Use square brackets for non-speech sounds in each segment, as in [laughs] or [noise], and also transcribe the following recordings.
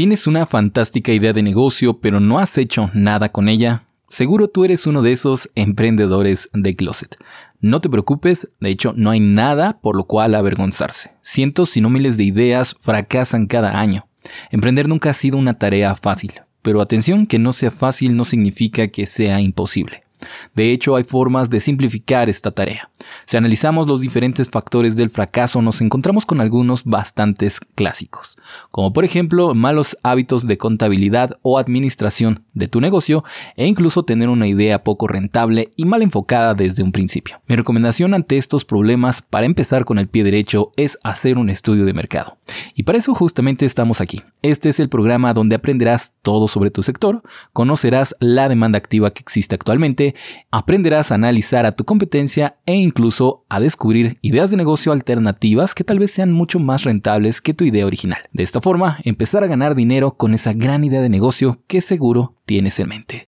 ¿Tienes una fantástica idea de negocio pero no has hecho nada con ella? Seguro tú eres uno de esos emprendedores de closet. No te preocupes, de hecho no hay nada por lo cual avergonzarse. Cientos si no miles de ideas fracasan cada año. Emprender nunca ha sido una tarea fácil, pero atención que no sea fácil no significa que sea imposible. De hecho, hay formas de simplificar esta tarea. Si analizamos los diferentes factores del fracaso, nos encontramos con algunos bastantes clásicos, como por ejemplo malos hábitos de contabilidad o administración de tu negocio e incluso tener una idea poco rentable y mal enfocada desde un principio. Mi recomendación ante estos problemas para empezar con el pie derecho es hacer un estudio de mercado. Y para eso justamente estamos aquí. Este es el programa donde aprenderás todo sobre tu sector, conocerás la demanda activa que existe actualmente, aprenderás a analizar a tu competencia e incluso a descubrir ideas de negocio alternativas que tal vez sean mucho más rentables que tu idea original. De esta forma, empezar a ganar dinero con esa gran idea de negocio que seguro tienes en mente.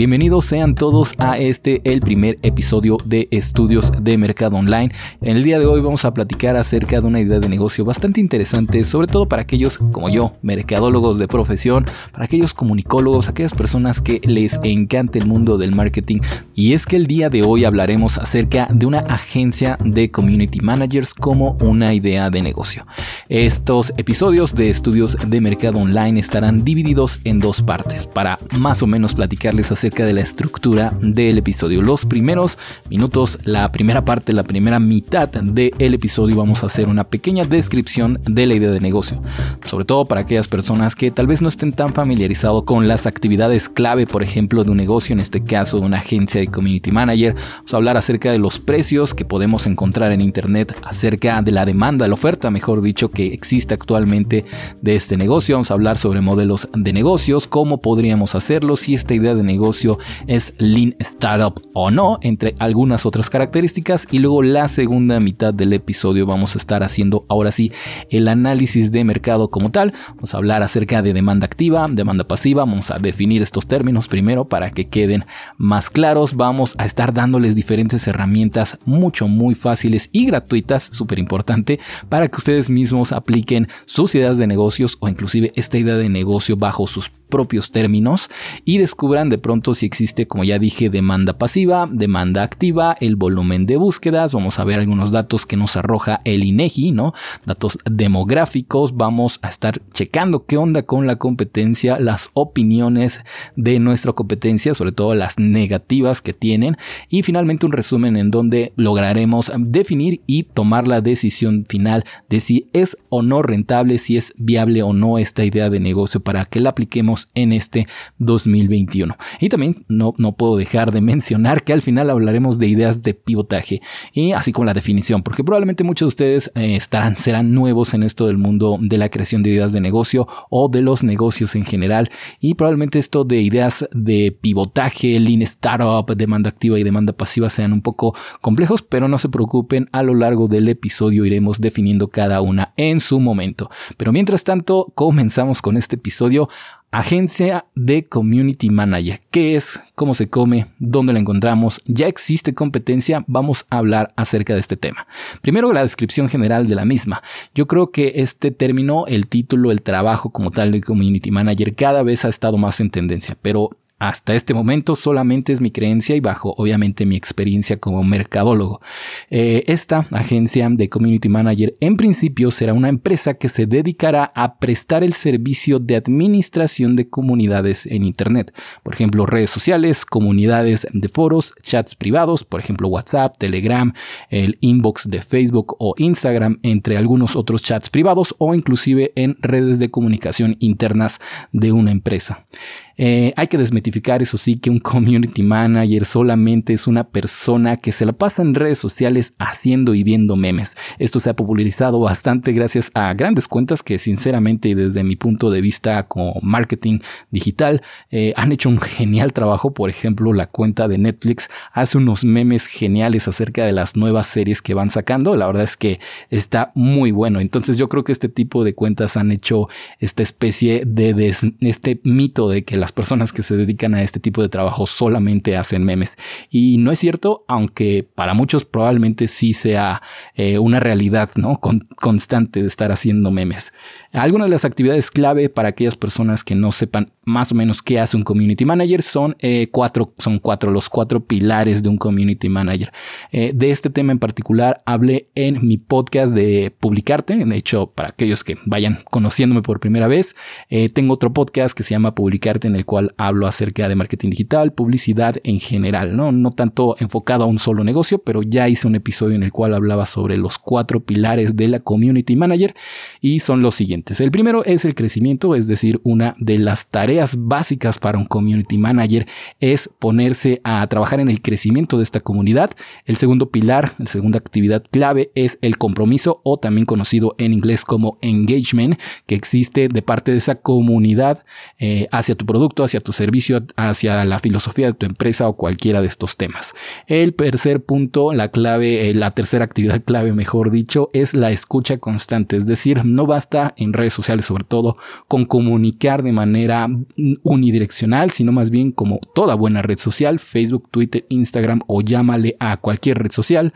Bienvenidos sean todos a este, el primer episodio de Estudios de Mercado Online. En el día de hoy vamos a platicar acerca de una idea de negocio bastante interesante, sobre todo para aquellos como yo, mercadólogos de profesión, para aquellos comunicólogos, aquellas personas que les encanta el mundo del marketing. Y es que el día de hoy hablaremos acerca de una agencia de community managers como una idea de negocio. Estos episodios de Estudios de Mercado Online estarán divididos en dos partes para más o menos platicarles acerca de la estructura del episodio. Los primeros minutos, la primera parte, la primera mitad del episodio vamos a hacer una pequeña descripción de la idea de negocio, sobre todo para aquellas personas que tal vez no estén tan familiarizados con las actividades clave, por ejemplo, de un negocio, en este caso de una agencia de community manager. Vamos a hablar acerca de los precios que podemos encontrar en internet, acerca de la demanda, la oferta, mejor dicho, que existe actualmente de este negocio. Vamos a hablar sobre modelos de negocios, cómo podríamos hacerlo, si esta idea de negocio es Lean Startup o no, entre algunas otras características. Y luego la segunda mitad del episodio vamos a estar haciendo ahora sí el análisis de mercado como tal. Vamos a hablar acerca de demanda activa, demanda pasiva. Vamos a definir estos términos primero para que queden más claros. Vamos a estar dándoles diferentes herramientas mucho, muy fáciles y gratuitas, súper importante, para que ustedes mismos apliquen sus ideas de negocios o inclusive esta idea de negocio bajo sus propios términos y descubran de pronto si existe, como ya dije, demanda pasiva, demanda activa, el volumen de búsquedas, vamos a ver algunos datos que nos arroja el INEGI, ¿no? Datos demográficos, vamos a estar checando qué onda con la competencia, las opiniones de nuestra competencia, sobre todo las negativas que tienen. Y finalmente un resumen en donde lograremos definir y tomar la decisión final de si es o no rentable, si es viable o no esta idea de negocio para que la apliquemos en este 2021. Y también no, no puedo dejar de [laughs] mencionar que al final hablaremos de ideas de pivotaje y así como la definición, porque probablemente muchos de ustedes eh, estarán, serán nuevos en esto del mundo de la creación de ideas de negocio o de los negocios en general y probablemente esto de ideas de pivotaje, lean startup, demanda activa y demanda pasiva sean un poco complejos, pero no se preocupen, a lo largo del episodio iremos definiendo cada una en su momento. Pero mientras tanto, comenzamos con este episodio. Agencia de Community Manager. ¿Qué es? ¿Cómo se come? ¿Dónde la encontramos? ¿Ya existe competencia? Vamos a hablar acerca de este tema. Primero la descripción general de la misma. Yo creo que este término, el título, el trabajo como tal de Community Manager cada vez ha estado más en tendencia, pero hasta este momento solamente es mi creencia y bajo obviamente mi experiencia como mercadólogo. Eh, esta agencia de Community Manager en principio será una empresa que se dedicará a prestar el servicio de administración de comunidades en Internet. Por ejemplo, redes sociales, comunidades de foros, chats privados, por ejemplo WhatsApp, Telegram, el inbox de Facebook o Instagram, entre algunos otros chats privados o inclusive en redes de comunicación internas de una empresa. Eh, hay que desmitificar, eso sí, que un community manager solamente es una persona que se la pasa en redes sociales haciendo y viendo memes. Esto se ha popularizado bastante gracias a grandes cuentas que sinceramente desde mi punto de vista como marketing digital eh, han hecho un genial trabajo. Por ejemplo, la cuenta de Netflix hace unos memes geniales acerca de las nuevas series que van sacando. La verdad es que está muy bueno. Entonces yo creo que este tipo de cuentas han hecho esta especie de este mito de que las personas que se dedican a este tipo de trabajo solamente hacen memes. Y no es cierto, aunque para muchos probablemente sí sea eh, una realidad ¿no? constante de estar haciendo memes. Algunas de las actividades clave para aquellas personas que no sepan más o menos qué hace un community manager son eh, cuatro, son cuatro, los cuatro pilares de un community manager. Eh, de este tema en particular hablé en mi podcast de Publicarte. De hecho, para aquellos que vayan conociéndome por primera vez, tengo otro podcast que se llama Publicarte en el cual hablo acerca de marketing digital, publicidad en general, no, no tanto enfocado a un solo negocio, pero ya hice un episodio en el cual hablaba sobre los cuatro pilares de la community manager y son los siguientes. El primero es el crecimiento, es decir, una de las tareas básicas para un community manager es ponerse a trabajar en el crecimiento de esta comunidad. El segundo pilar, la segunda actividad clave es el compromiso o también conocido en inglés como engagement que existe de parte de esa comunidad eh, hacia tu producto, hacia tu servicio, hacia la filosofía de tu empresa o cualquiera de estos temas. El tercer punto, la clave, eh, la tercera actividad clave, mejor dicho, es la escucha constante, es decir, no basta en redes sociales sobre todo, con comunicar de manera unidireccional, sino más bien como toda buena red social, Facebook, Twitter, Instagram o llámale a cualquier red social,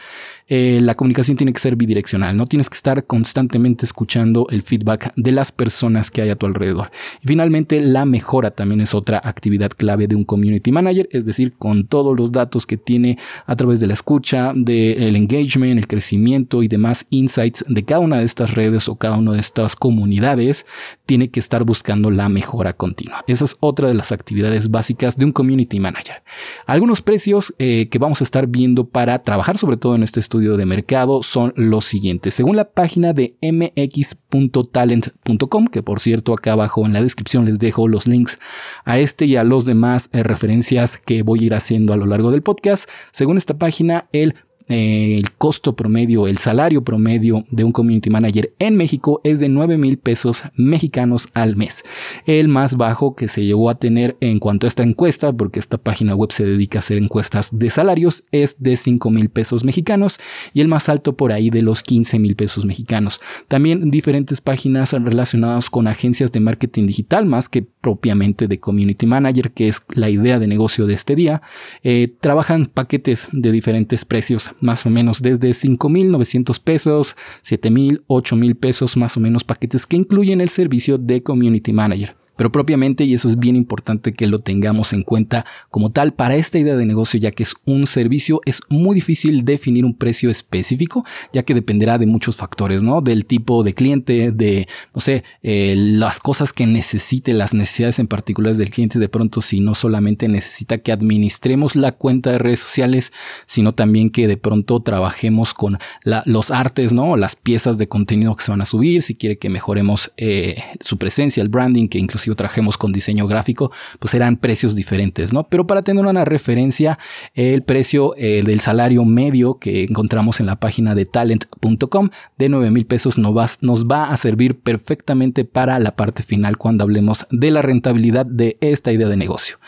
eh, la comunicación tiene que ser bidireccional, no tienes que estar constantemente escuchando el feedback de las personas que hay a tu alrededor. Y finalmente, la mejora también es otra actividad clave de un community manager, es decir, con todos los datos que tiene a través de la escucha, del engagement, el crecimiento y demás insights de cada una de estas redes o cada una de estas comunidades, tiene que estar buscando la mejora continua. Esa es otra de las actividades básicas de un community manager. Algunos precios eh, que vamos a estar viendo para trabajar sobre todo en este estudio de mercado son los siguientes. Según la página de mx.talent.com, que por cierto acá abajo en la descripción les dejo los links a este y a los demás eh, referencias que voy a ir haciendo a lo largo del podcast. Según esta página, el el costo promedio, el salario promedio de un community manager en México es de 9 mil pesos mexicanos al mes. El más bajo que se llegó a tener en cuanto a esta encuesta, porque esta página web se dedica a hacer encuestas de salarios, es de 5 mil pesos mexicanos y el más alto por ahí de los 15 mil pesos mexicanos. También diferentes páginas relacionadas con agencias de marketing digital, más que propiamente de community manager, que es la idea de negocio de este día, eh, trabajan paquetes de diferentes precios más o menos desde 5.900 pesos, 7.000, 8.000 pesos más o menos paquetes que incluyen el servicio de Community Manager. Pero propiamente, y eso es bien importante que lo tengamos en cuenta como tal, para esta idea de negocio, ya que es un servicio, es muy difícil definir un precio específico, ya que dependerá de muchos factores, ¿no? Del tipo de cliente, de, no sé, eh, las cosas que necesite, las necesidades en particulares del cliente, de pronto si no solamente necesita que administremos la cuenta de redes sociales, sino también que de pronto trabajemos con los artes, ¿no? Las piezas de contenido que se van a subir, si quiere que mejoremos eh, su presencia, el branding, que incluso si trajemos con diseño gráfico, pues eran precios diferentes, ¿no? Pero para tener una referencia, el precio eh, del salario medio que encontramos en la página de talent.com de 9 mil pesos nos va, nos va a servir perfectamente para la parte final cuando hablemos de la rentabilidad de esta idea de negocio.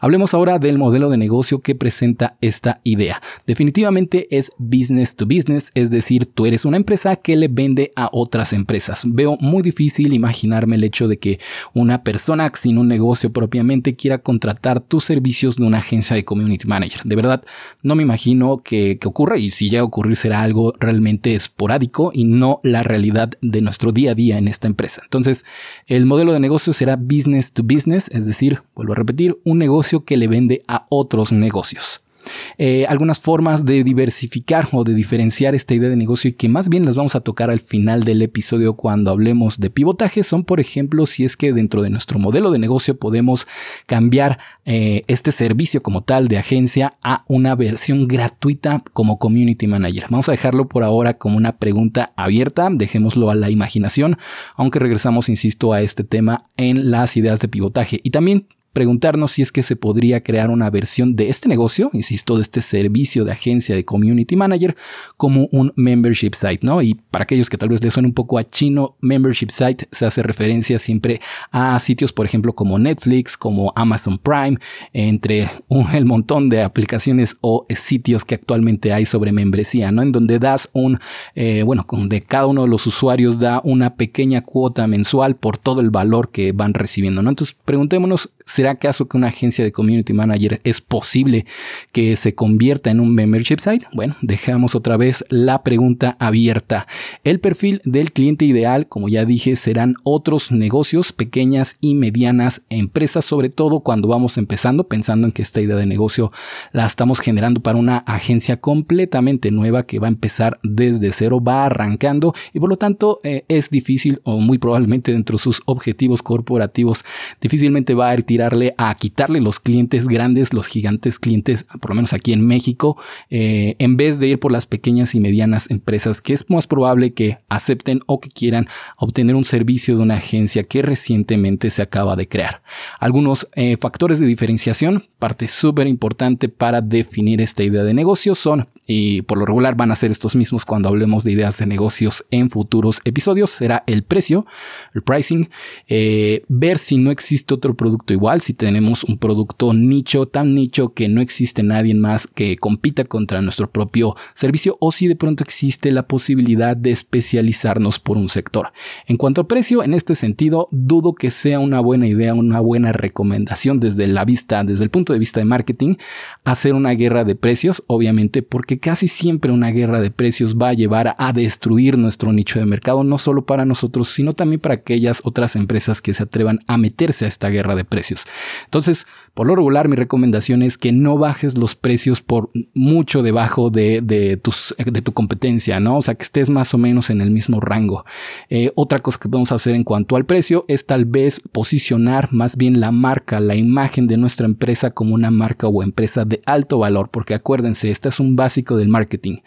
Hablemos ahora del modelo de negocio que presenta esta idea. Definitivamente es business to business, es decir, tú eres una empresa que le vende a otras empresas. Veo muy difícil imaginarme el hecho de que una persona sin un negocio propiamente quiera contratar tus servicios de una agencia de community manager. De verdad, no me imagino que, ocurra y si llega a ocurrir será algo realmente esporádico y no la realidad de nuestro día a día en esta empresa. Entonces, el modelo de negocio será business to business, es decir, vuelvo a repetir, un negocio que le vende a otros negocios. Eh, algunas formas de diversificar o de diferenciar esta idea de negocio y que más bien las vamos a tocar al final del episodio cuando hablemos de pivotaje son, por ejemplo, si es que dentro de nuestro modelo de negocio podemos cambiar eh, este servicio como tal de agencia a una versión gratuita como community manager. Vamos a dejarlo por ahora como una pregunta abierta, dejémoslo a la imaginación, aunque regresamos, insisto, a este tema en las ideas de pivotaje. Y también preguntarnos si es que se podría crear una versión de este negocio, insisto, de este servicio de agencia de community manager como un membership site, ¿no? Y para aquellos que tal vez les suene un poco a chino, membership site se hace referencia siempre a sitios, por ejemplo, como Netflix, como Amazon Prime, entre un, el montón de aplicaciones o sitios que actualmente hay sobre membresía, ¿no? En donde das un, eh, bueno, donde cada uno de los usuarios da una pequeña cuota mensual por todo el valor que van recibiendo, ¿no? Entonces, preguntémonos ¿Será acaso que una agencia de community manager es posible que se convierta en un membership site? Bueno, dejamos otra vez la pregunta abierta. El perfil del cliente ideal, como ya dije, serán otros negocios, pequeñas y medianas empresas, sobre todo cuando vamos empezando, pensando en que esta idea de negocio la estamos generando para una agencia completamente nueva que va a empezar desde cero, va arrancando y por lo tanto eh, es difícil o muy probablemente dentro de sus objetivos corporativos difícilmente va a ir a quitarle los clientes grandes, los gigantes clientes, por lo menos aquí en México, eh, en vez de ir por las pequeñas y medianas empresas que es más probable que acepten o que quieran obtener un servicio de una agencia que recientemente se acaba de crear. Algunos eh, factores de diferenciación, parte súper importante para definir esta idea de negocio son y por lo regular van a ser estos mismos cuando hablemos de ideas de negocios en futuros episodios, será el precio, el pricing, eh, ver si no existe otro producto igual, si tenemos un producto nicho, tan nicho que no existe nadie más que compita contra nuestro propio servicio o si de pronto existe la posibilidad de especializarnos por un sector. En cuanto al precio, en este sentido, dudo que sea una buena idea, una buena recomendación desde la vista, desde el punto de vista de marketing, hacer una guerra de precios, obviamente porque casi siempre una guerra de precios va a llevar a destruir nuestro nicho de mercado, no solo para nosotros, sino también para aquellas otras empresas que se atrevan a meterse a esta guerra de precios. Entonces, por lo regular, mi recomendación es que no bajes los precios por mucho debajo de, tus, de tu competencia, ¿no? O sea, que estés más o menos en el mismo rango. Eh, otra cosa que podemos hacer en cuanto al precio es tal vez posicionar más bien la marca, la imagen de nuestra empresa como una marca o empresa de alto valor, porque acuérdense, este es un básico del marketing.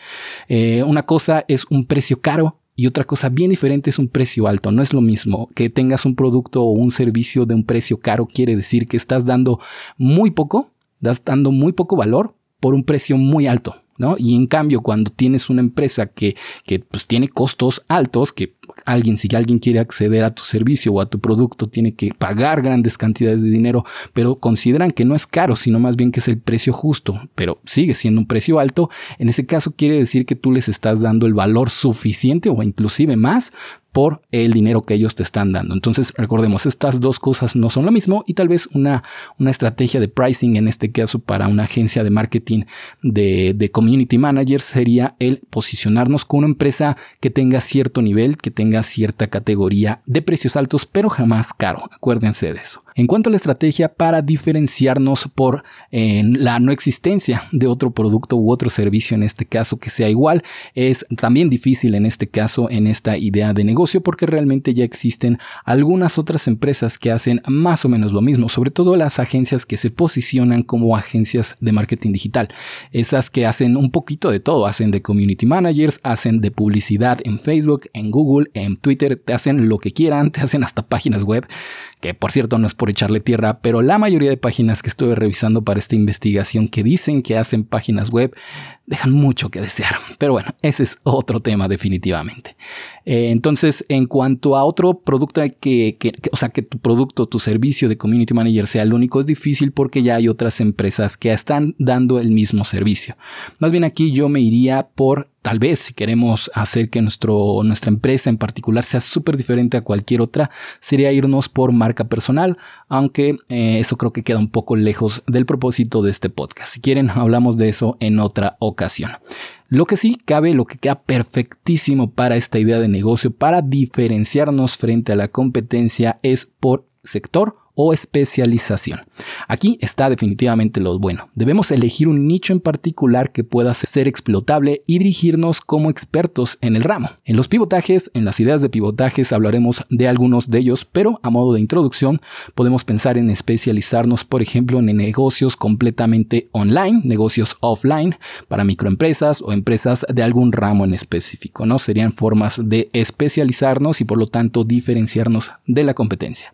Eh, una cosa es un precio caro y otra cosa bien diferente es un precio alto. No es lo mismo que tengas un producto o un servicio de un precio caro. Quiere decir que estás dando muy poco, estás dando muy poco valor por un precio muy alto. ¿No? Y en cambio, cuando tienes una empresa que, que pues, tiene costos altos, que alguien, si alguien quiere acceder a tu servicio o a tu producto, tiene que pagar grandes cantidades de dinero, pero consideran que no es caro, sino más bien que es el precio justo, pero sigue siendo un precio alto, en ese caso quiere decir que tú les estás dando el valor suficiente o inclusive más por el dinero que ellos te están dando. Entonces, recordemos, estas dos cosas no son lo mismo y tal vez una, una estrategia de pricing, en este caso para una agencia de marketing de, de community managers, sería el posicionarnos con una empresa que tenga cierto nivel, que tenga cierta categoría de precios altos, pero jamás caro. Acuérdense de eso. En cuanto a la estrategia para diferenciarnos por la no existencia de otro producto u otro servicio, en este caso que sea igual, es también difícil en este caso, en esta idea de negocio, porque realmente ya existen algunas otras empresas que hacen más o menos lo mismo, sobre todo las agencias que se posicionan como agencias de marketing digital. Esas que hacen un poquito de todo, hacen de community managers, hacen de publicidad en Facebook, en Google, en Twitter, te hacen lo que quieran, te hacen hasta páginas web que por cierto no es por echarle tierra, pero la mayoría de páginas que estuve revisando para esta investigación que dicen que hacen páginas web dejan mucho que desear. Pero bueno, ese es otro tema definitivamente. Eh, entonces, en cuanto a otro producto que, o sea, que tu producto, tu servicio de Community Manager sea el único, es difícil porque ya hay otras empresas que están dando el mismo servicio. Más bien aquí yo me iría por Tal vez si queremos hacer que nuestro, nuestra empresa en particular sea súper diferente a cualquier otra, sería irnos por marca personal, aunque eh, eso creo que queda un poco lejos del propósito de este podcast. Si quieren, hablamos de eso en otra ocasión. Lo que sí cabe, lo que queda perfectísimo para esta idea de negocio, para diferenciarnos frente a la competencia, es por sector o especialización. Aquí está definitivamente lo bueno. Debemos elegir un nicho en particular que pueda ser explotable y dirigirnos como expertos en el ramo. En los pivotajes, en las ideas de pivotajes hablaremos de algunos de ellos, pero a modo de introducción podemos pensar en especializarnos, por ejemplo, en negocios completamente online, negocios offline para microempresas o empresas de algún ramo en específico, ¿no? Serían formas de especializarnos y por lo tanto diferenciarnos de la competencia.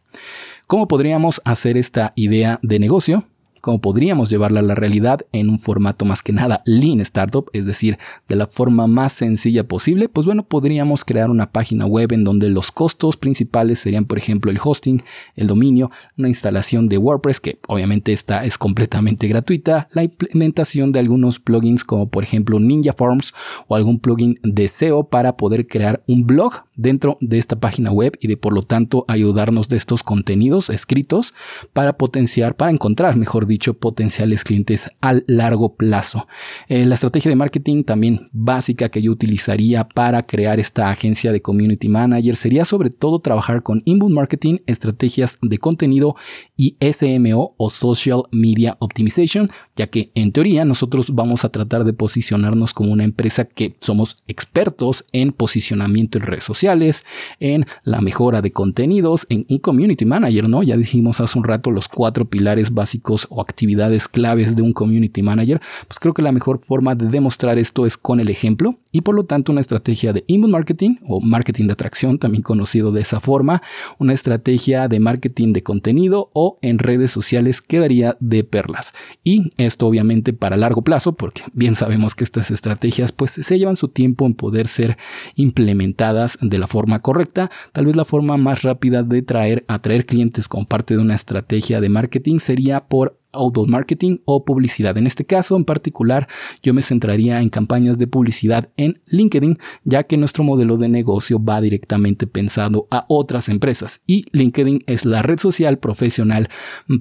¿Cómo podríamos hacer esta idea de negocio? cómo podríamos llevarla a la realidad en un formato más que nada lean startup, es decir, de la forma más sencilla posible, pues bueno, podríamos crear una página web en donde los costos principales serían, por ejemplo, el hosting, el dominio, una instalación de WordPress, que obviamente esta es completamente gratuita, la implementación de algunos plugins como por ejemplo Ninja Forms o algún plugin de SEO para poder crear un blog dentro de esta página web y de por lo tanto ayudarnos de estos contenidos escritos para potenciar, para encontrar, mejor dicho, potenciales clientes a largo plazo. Eh, la estrategia de marketing también básica que yo utilizaría para crear esta agencia de community manager sería sobre todo trabajar con inbound marketing, estrategias de contenido y SMO o social media optimization, ya que en teoría nosotros vamos a tratar de posicionarnos como una empresa que somos expertos en posicionamiento en redes sociales, en la mejora de contenidos, en un community manager, ¿no? Ya dijimos hace un rato los cuatro pilares básicos o actividades claves de un community manager, pues creo que la mejor forma de demostrar esto es con el ejemplo y por lo tanto una estrategia de inbound marketing o marketing de atracción, también conocido de esa forma, una estrategia de marketing de contenido o en redes sociales quedaría de perlas. Y esto obviamente para largo plazo, porque bien sabemos que estas estrategias pues se llevan su tiempo en poder ser implementadas de la forma correcta. Tal vez la forma más rápida de traer, atraer clientes con parte de una estrategia de marketing sería por outbound marketing o publicidad. En este caso en particular yo me centraría en campañas de publicidad en LinkedIn ya que nuestro modelo de negocio va directamente pensado a otras empresas y LinkedIn es la red social profesional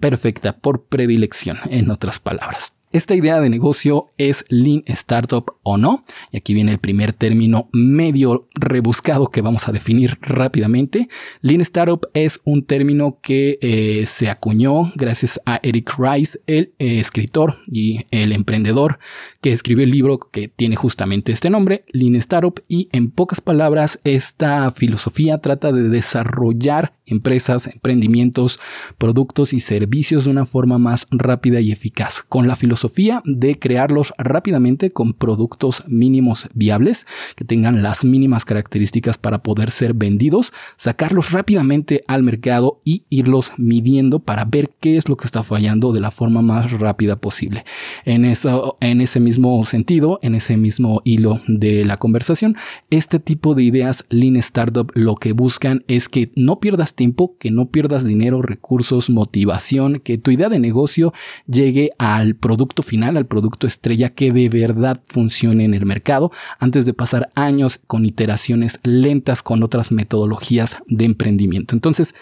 perfecta por predilección en otras palabras. Esta idea de negocio es Lean Startup o no. Y aquí viene el primer término medio rebuscado que vamos a definir rápidamente. Lean Startup es un término que eh, se acuñó gracias a Eric Rice, el eh, escritor y el emprendedor que escribió el libro que tiene justamente este nombre, Lean Startup. Y en pocas palabras, esta filosofía trata de desarrollar empresas, emprendimientos, productos y servicios de una forma más rápida y eficaz, con la filosofía de crearlos rápidamente con productos mínimos viables que tengan las mínimas características para poder ser vendidos, sacarlos rápidamente al mercado y irlos midiendo para ver qué es lo que está fallando de la forma más rápida posible. En, eso, en ese mismo sentido, en ese mismo hilo de la conversación, este tipo de ideas Lean Startup lo que buscan es que no pierdas tiempo, que no pierdas dinero, recursos, motivación, que tu idea de negocio llegue al producto final, al producto estrella que de verdad funcione en el mercado antes de pasar años con iteraciones lentas con otras metodologías de emprendimiento. Entonces,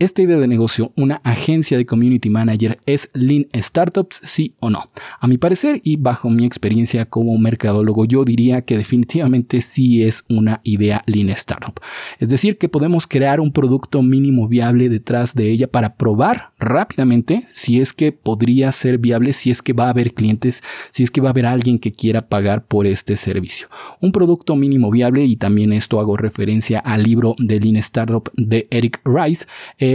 esta idea de negocio, una agencia de community manager, es Lean Startups, sí o no. A mi parecer y bajo mi experiencia como mercadólogo, yo diría que definitivamente sí es una idea Lean Startup. Es decir, que podemos crear un producto mínimo viable detrás de ella para probar rápidamente si es que podría ser viable, si es que va a haber clientes, si es que va a haber alguien que quiera pagar por este servicio. Un producto mínimo viable, y también esto hago referencia al libro de Lean Startup de Eric Rice,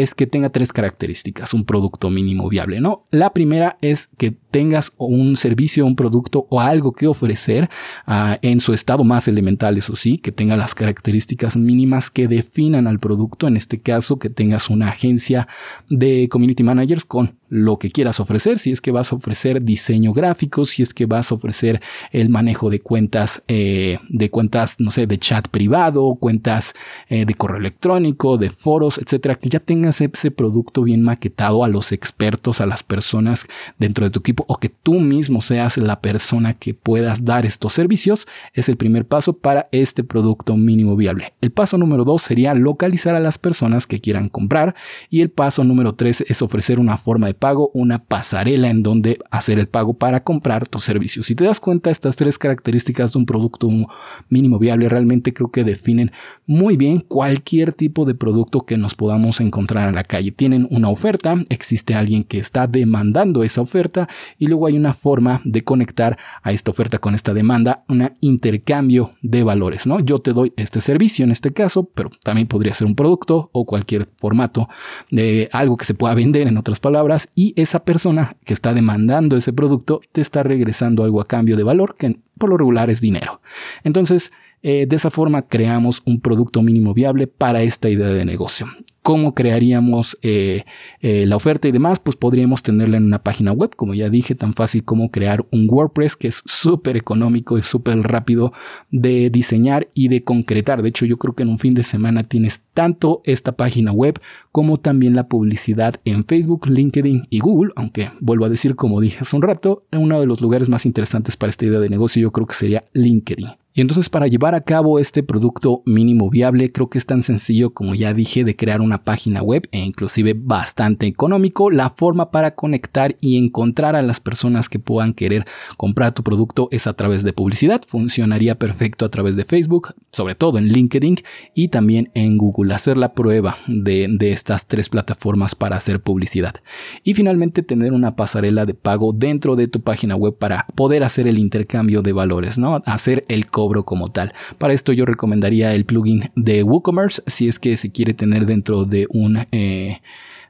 es que tenga tres características, un producto mínimo viable, ¿no? La primera es que tengas un servicio, un producto o algo que ofrecer ah, en su estado más elemental, eso sí, que tenga las características mínimas que definan al producto, en este caso que tengas una agencia de community managers con lo que quieras ofrecer, si es que vas a ofrecer diseño gráfico, si es que vas a ofrecer el manejo de cuentas, eh, de cuentas, no sé, de chat privado, cuentas eh, de correo electrónico, de foros, etcétera, que ya tengas ese producto bien maquetado a los expertos, a las personas dentro de tu equipo o que tú mismo seas la persona que puedas dar estos servicios, es el primer paso para este producto mínimo viable. El paso número dos sería localizar a las personas que quieran comprar y el paso número tres es ofrecer una forma de pago, una pasarela en donde hacer el pago para comprar tus servicios. Si te das cuenta, estas tres características de un producto mínimo viable realmente creo que definen muy bien cualquier tipo de producto que nos podamos encontrar en la calle. Tienen una oferta, existe alguien que está demandando esa oferta y luego hay una forma de conectar a esta oferta con esta demanda, un intercambio de valores, ¿no? Yo te doy este servicio en este caso, pero también podría ser un producto o cualquier formato de algo que se pueda vender en otras palabras y esa persona que está demandando ese producto te está regresando algo a cambio de valor que por lo regular es dinero. Entonces, eh, de esa forma creamos un producto mínimo viable para esta idea de negocio cómo crearíamos eh, eh, la oferta y demás, pues podríamos tenerla en una página web, como ya dije, tan fácil como crear un WordPress que es súper económico y súper rápido de diseñar y de concretar. De hecho, yo creo que en un fin de semana tienes tanto esta página web como también la publicidad en Facebook, LinkedIn y Google, aunque vuelvo a decir, como dije hace un rato, uno de los lugares más interesantes para esta idea de negocio yo creo que sería LinkedIn. Y entonces para llevar a cabo este producto mínimo viable, creo que es tan sencillo como ya dije de crear una página web e inclusive bastante económico. La forma para conectar y encontrar a las personas que puedan querer comprar tu producto es a través de publicidad. Funcionaría perfecto a través de Facebook, sobre todo en LinkedIn y también en Google. Hacer la prueba de, estas tres plataformas para hacer publicidad. Y finalmente tener una pasarela de pago dentro de tu página web para poder hacer el intercambio de valores, ¿no? Hacer el como tal. Para esto yo recomendaría el plugin de WooCommerce si es que se quiere tener dentro de un, eh,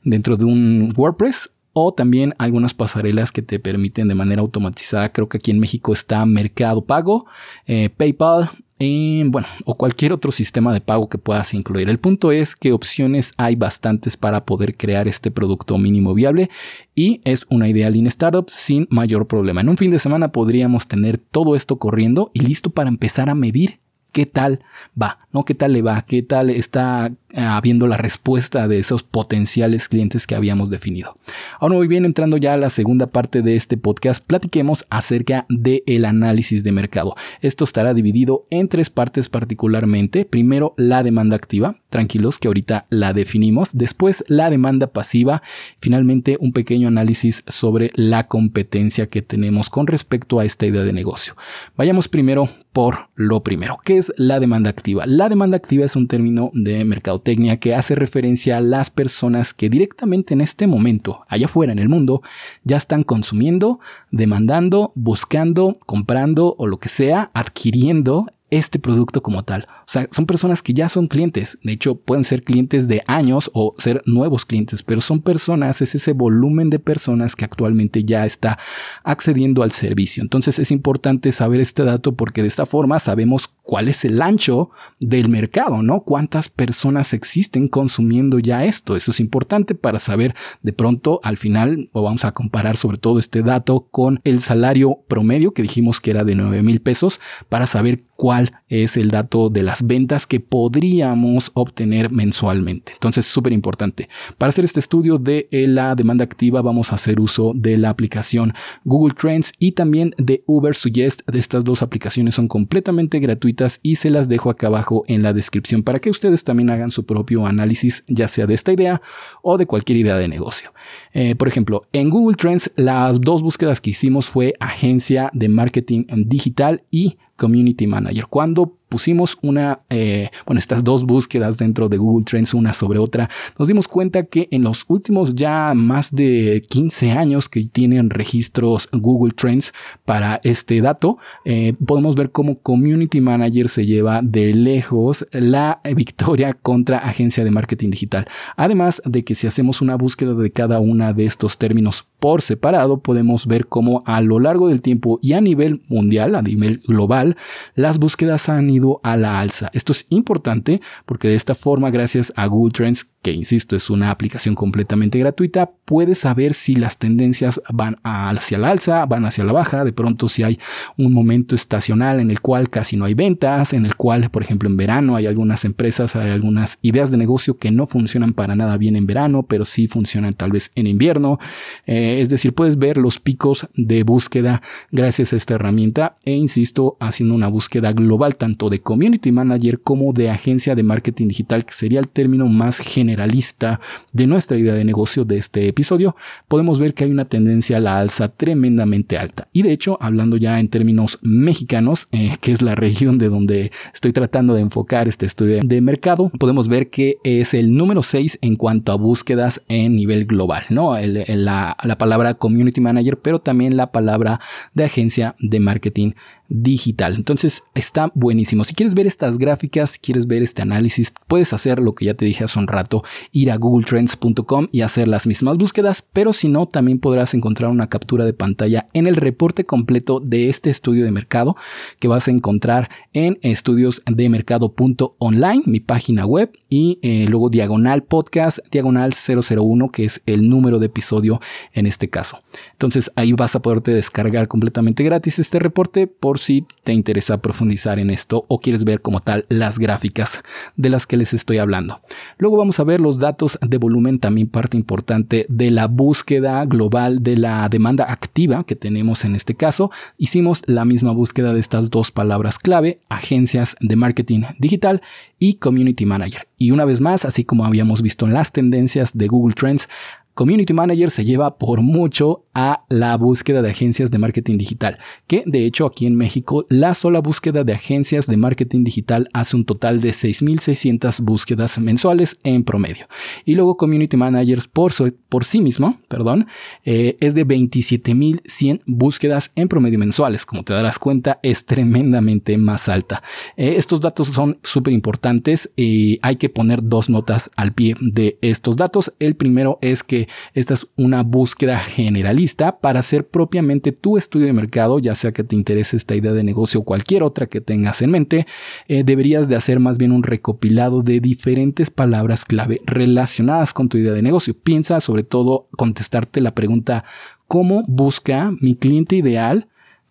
dentro de un WordPress o también algunas pasarelas que te permiten de manera automatizada. Creo que aquí en México está Mercado Pago, eh, PayPal bueno, o cualquier otro sistema de pago que puedas incluir. El punto es que opciones hay bastantes para poder crear este producto mínimo viable y es una idea Lean Startup sin mayor problema. En un fin de semana podríamos tener todo esto corriendo y listo para empezar a medir qué tal va, ¿no? ¿Qué tal le va? ¿Qué tal está eh, habiendo la respuesta de esos potenciales clientes que habíamos definido? Ahora muy bien, entrando ya a la segunda parte de este podcast, platiquemos acerca del análisis de mercado. Esto estará dividido en tres partes particularmente. Primero, la demanda activa, tranquilos que ahorita la definimos. Después, la demanda pasiva. Finalmente, un pequeño análisis sobre la competencia que tenemos con respecto a esta idea de negocio. Vayamos primero por lo primero. ¿Qué es la demanda activa? La demanda activa es un término de mercadotecnia que hace referencia a las personas que directamente en este momento, allá afuera en el mundo, ya están consumiendo, demandando, buscando, comprando o lo que sea, adquiriendo este producto como tal. O sea, son personas que ya son clientes. De hecho, pueden ser clientes de años o ser nuevos clientes, pero son personas, es ese volumen de personas que actualmente ya está accediendo al servicio. Entonces es importante saber este dato porque de esta forma sabemos cuál es el ancho del mercado, ¿no? Cuántas personas existen consumiendo ya esto. Eso es importante para saber de pronto al final, o vamos a comparar sobre todo este dato con el salario promedio que dijimos que era de 9 mil pesos para saber cuál es el dato de las ventas que podríamos obtener mensualmente. Entonces, súper importante. Para hacer este estudio de la demanda activa, vamos a hacer uso de la aplicación Google Trends y también de Uber Suggest. Estas dos aplicaciones son completamente gratuitas y se las dejo acá abajo en la descripción para que ustedes también hagan su propio análisis, ya sea de esta idea o de cualquier idea de negocio. Eh, por ejemplo, en Google Trends las dos búsquedas que hicimos fue agencia de marketing digital y community manager. Cuando pusimos una, eh, bueno, estas dos búsquedas dentro de Google Trends una sobre otra, nos dimos cuenta que en los últimos ya más de 15 años que tienen registros Google Trends para este dato, eh, podemos ver cómo Community Manager se lleva de lejos la victoria contra agencia de marketing digital. Además de que si hacemos una búsqueda de cada una de estos términos por separado, podemos ver cómo a lo largo del tiempo y a nivel mundial, a nivel global, las búsquedas han ido a la alza. Esto es importante porque de esta forma, gracias a Google Trends, que insisto es una aplicación completamente gratuita, puedes saber si las tendencias van hacia la alza, van hacia la baja, de pronto si hay un momento estacional en el cual casi no hay ventas, en el cual, por ejemplo, en verano hay algunas empresas, hay algunas ideas de negocio que no funcionan para nada bien en verano, pero sí funcionan tal vez en invierno. Eh, es decir, puedes ver los picos de búsqueda gracias a esta herramienta e insisto, haciendo una búsqueda global tanto de community manager como de agencia de marketing digital, que sería el término más general lista de nuestra idea de negocio de este episodio, podemos ver que hay una tendencia a la alza tremendamente alta. Y de hecho, hablando ya en términos mexicanos, eh, que es la región de donde estoy tratando de enfocar este estudio de mercado, podemos ver que es el número 6 en cuanto a búsquedas en nivel global, ¿no? la, la palabra community manager, pero también la palabra de agencia de marketing digital. Entonces está buenísimo. Si quieres ver estas gráficas, si quieres ver este análisis, puedes hacer lo que ya te dije hace un rato, ir a googletrends.com y hacer las mismas búsquedas, pero si no, también podrás encontrar una captura de pantalla en el reporte completo de este estudio de mercado que vas a encontrar en estudiosdemercado.online, mi página web, y eh, luego diagonal podcast, diagonal 001, que es el número de episodio en este caso. Entonces ahí vas a poderte descargar completamente gratis este reporte por por si te interesa profundizar en esto o quieres ver como tal las gráficas de las que les estoy hablando. Luego vamos a ver los datos de volumen, también parte importante de la búsqueda global de la demanda activa que tenemos en este caso. Hicimos la misma búsqueda de estas dos palabras clave, agencias de marketing digital y community manager. Y una vez más, así como habíamos visto en las tendencias de Google Trends, Community Manager se lleva por mucho a la búsqueda de agencias de marketing digital, que de hecho aquí en México la sola búsqueda de agencias de marketing digital hace un total de 6.600 búsquedas mensuales en promedio. Y luego Community Managers por, por sí mismo, perdón, eh, es de 27.100 búsquedas en promedio mensuales. Como te darás cuenta, es tremendamente más alta. Eh, estos datos son súper importantes y hay que poner dos notas al pie de estos datos. El primero es que esta es una búsqueda generalista para hacer propiamente tu estudio de mercado, ya sea que te interese esta idea de negocio o cualquier otra que tengas en mente, eh, deberías de hacer más bien un recopilado de diferentes palabras clave relacionadas con tu idea de negocio. Piensa sobre todo contestarte la pregunta, ¿cómo busca mi cliente ideal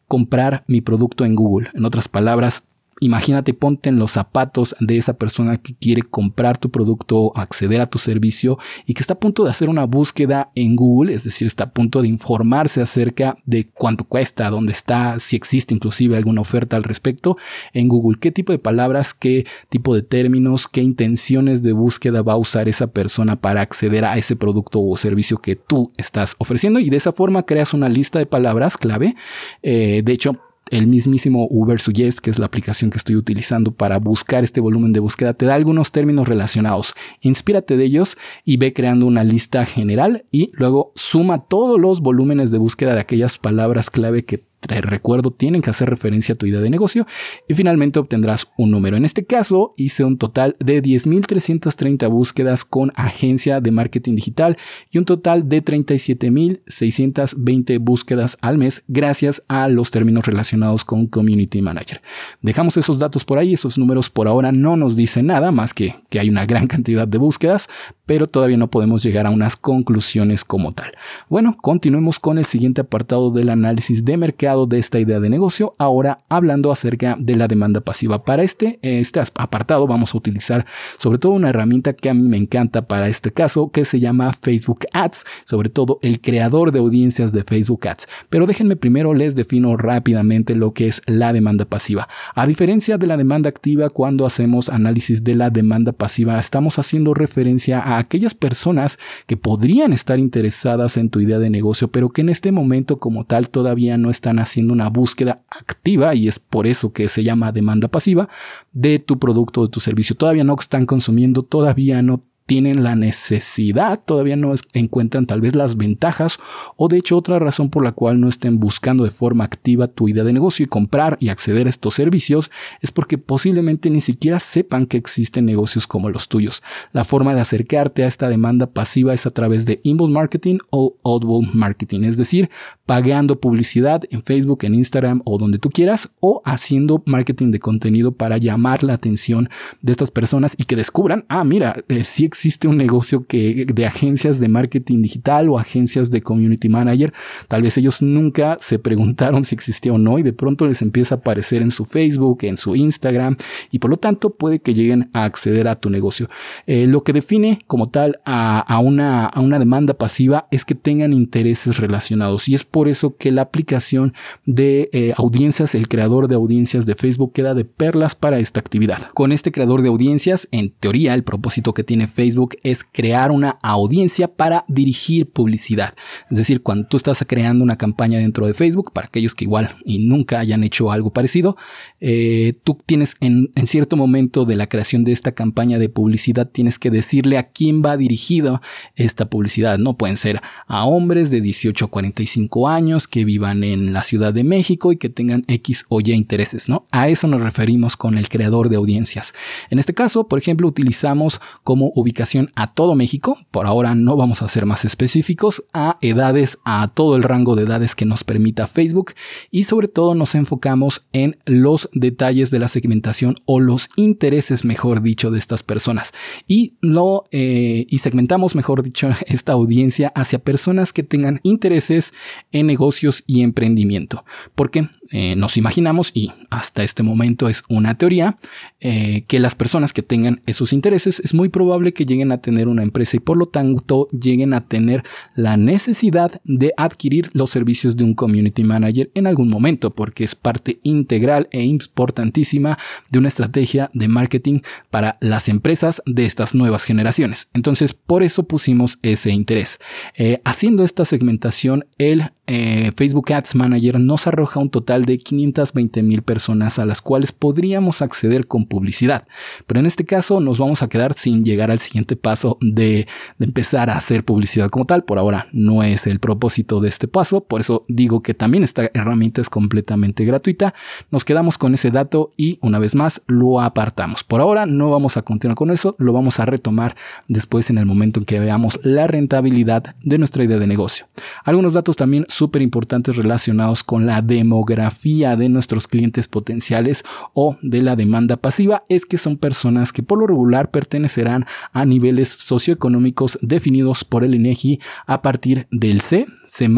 comprar mi producto en Google? En otras palabras, Imagínate, ponte en los zapatos de esa persona que quiere comprar tu producto, acceder a tu servicio y que está a punto de hacer una búsqueda en Google, es decir, está a punto de informarse acerca de cuánto cuesta, dónde está, si existe inclusive alguna oferta al respecto en Google, qué tipo de palabras, qué tipo de términos, qué intenciones de búsqueda va a usar esa persona para acceder a ese producto o servicio que tú estás ofreciendo y de esa forma creas una lista de palabras clave. Eh, de hecho, el mismísimo Uber Suggest, que es la aplicación que estoy utilizando para buscar este volumen de búsqueda, te da algunos términos relacionados. Inspírate de ellos y ve creando una lista general y luego suma todos los volúmenes de búsqueda de aquellas palabras clave que te recuerdo, tienen que hacer referencia a tu idea de negocio y finalmente obtendrás un número. En este caso, hice un total de 10.330 búsquedas con agencia de marketing digital y un total de 37.620 búsquedas al mes gracias a los términos relacionados con Community Manager. Dejamos esos datos por ahí, esos números por ahora no nos dicen nada más que que hay una gran cantidad de búsquedas, pero todavía no podemos llegar a unas conclusiones como tal. Bueno, continuemos con el siguiente apartado del análisis de mercado de esta idea de negocio, ahora hablando acerca de la demanda pasiva. Para este, este apartado vamos a utilizar sobre todo una herramienta que a mí me encanta para este caso, que se llama Facebook Ads, sobre todo el creador de audiencias de Facebook Ads. Pero déjenme primero les defino rápidamente lo que es la demanda pasiva. A diferencia de la demanda activa, cuando hacemos análisis de la demanda pasiva, estamos haciendo referencia a aquellas personas que podrían estar interesadas en tu idea de negocio, pero que en este momento como tal todavía no están haciendo una búsqueda activa y es por eso que se llama demanda pasiva de tu producto o de tu servicio. Todavía no están consumiendo, todavía no tienen la necesidad, todavía no encuentran tal vez las ventajas o de hecho otra razón por la cual no estén buscando de forma activa tu idea de negocio y comprar y acceder a estos servicios es porque posiblemente ni siquiera sepan que existen negocios como los tuyos. La forma de acercarte a esta demanda pasiva es a través de inbound marketing o outbound marketing, es decir, pagando publicidad en Facebook, en Instagram o donde tú quieras o haciendo marketing de contenido para llamar la atención de estas personas y que descubran, ah, mira, eh, si existe un negocio que de agencias de marketing digital o agencias de community manager. Tal vez ellos nunca se preguntaron si existía o no y de pronto les empieza a aparecer en su Facebook, en su Instagram y por lo tanto puede que lleguen a acceder a tu negocio. Eh, lo que define como tal a, una, a una demanda pasiva es que tengan intereses relacionados y es por eso que la aplicación de eh, audiencias, el creador de audiencias de Facebook queda de perlas para esta actividad. Con este creador de audiencias, en teoría, el propósito que tiene Facebook Facebook es crear una audiencia para dirigir publicidad. Es decir, cuando tú estás creando una campaña dentro de Facebook, para aquellos que igual y nunca hayan hecho algo parecido, eh, tú tienes en, cierto momento de la creación de esta campaña de publicidad, tienes que decirle a quién va dirigida esta publicidad. No pueden ser a hombres de 18 a 45 años que vivan en la Ciudad de México y que tengan X o Y intereses, ¿no? A eso nos referimos con el creador de audiencias. En este caso, por ejemplo, utilizamos como ubicación a todo México, por ahora no vamos a ser más específicos, a edades, a todo el rango de edades que nos permita Facebook y sobre todo nos enfocamos en los detalles de la segmentación o los intereses, mejor dicho, de estas personas y lo eh, y segmentamos, mejor dicho, [laughs] esta audiencia hacia personas que tengan intereses en negocios y emprendimiento. ¿Por qué? Eh, nos imaginamos, y hasta este momento es una teoría, eh, que las personas que tengan esos intereses es muy probable que lleguen a tener una empresa y por lo tanto lleguen a tener la necesidad de adquirir los servicios de un community manager en algún momento, porque es parte integral e importantísima de una estrategia de marketing para las empresas de estas nuevas generaciones. Entonces, por eso pusimos ese interés. Eh, haciendo esta segmentación, el Facebook Ads Manager nos arroja un total de 520 mil personas a las cuales podríamos acceder con publicidad. Pero en este caso nos vamos a quedar sin llegar al siguiente paso de, de empezar a hacer publicidad como tal. Por ahora no es el propósito de este paso. Por eso digo que también esta herramienta es completamente gratuita. Nos quedamos con ese dato y una vez más lo apartamos. Por ahora no vamos a continuar con eso. Lo vamos a retomar después en el momento en que veamos la rentabilidad de nuestra idea de negocio. Algunos datos también súper importantes relacionados con la demografía de nuestros clientes potenciales o de la demanda pasiva es que son personas que por lo regular pertenecerán a niveles socioeconómicos definidos por el INEGI a partir del C, C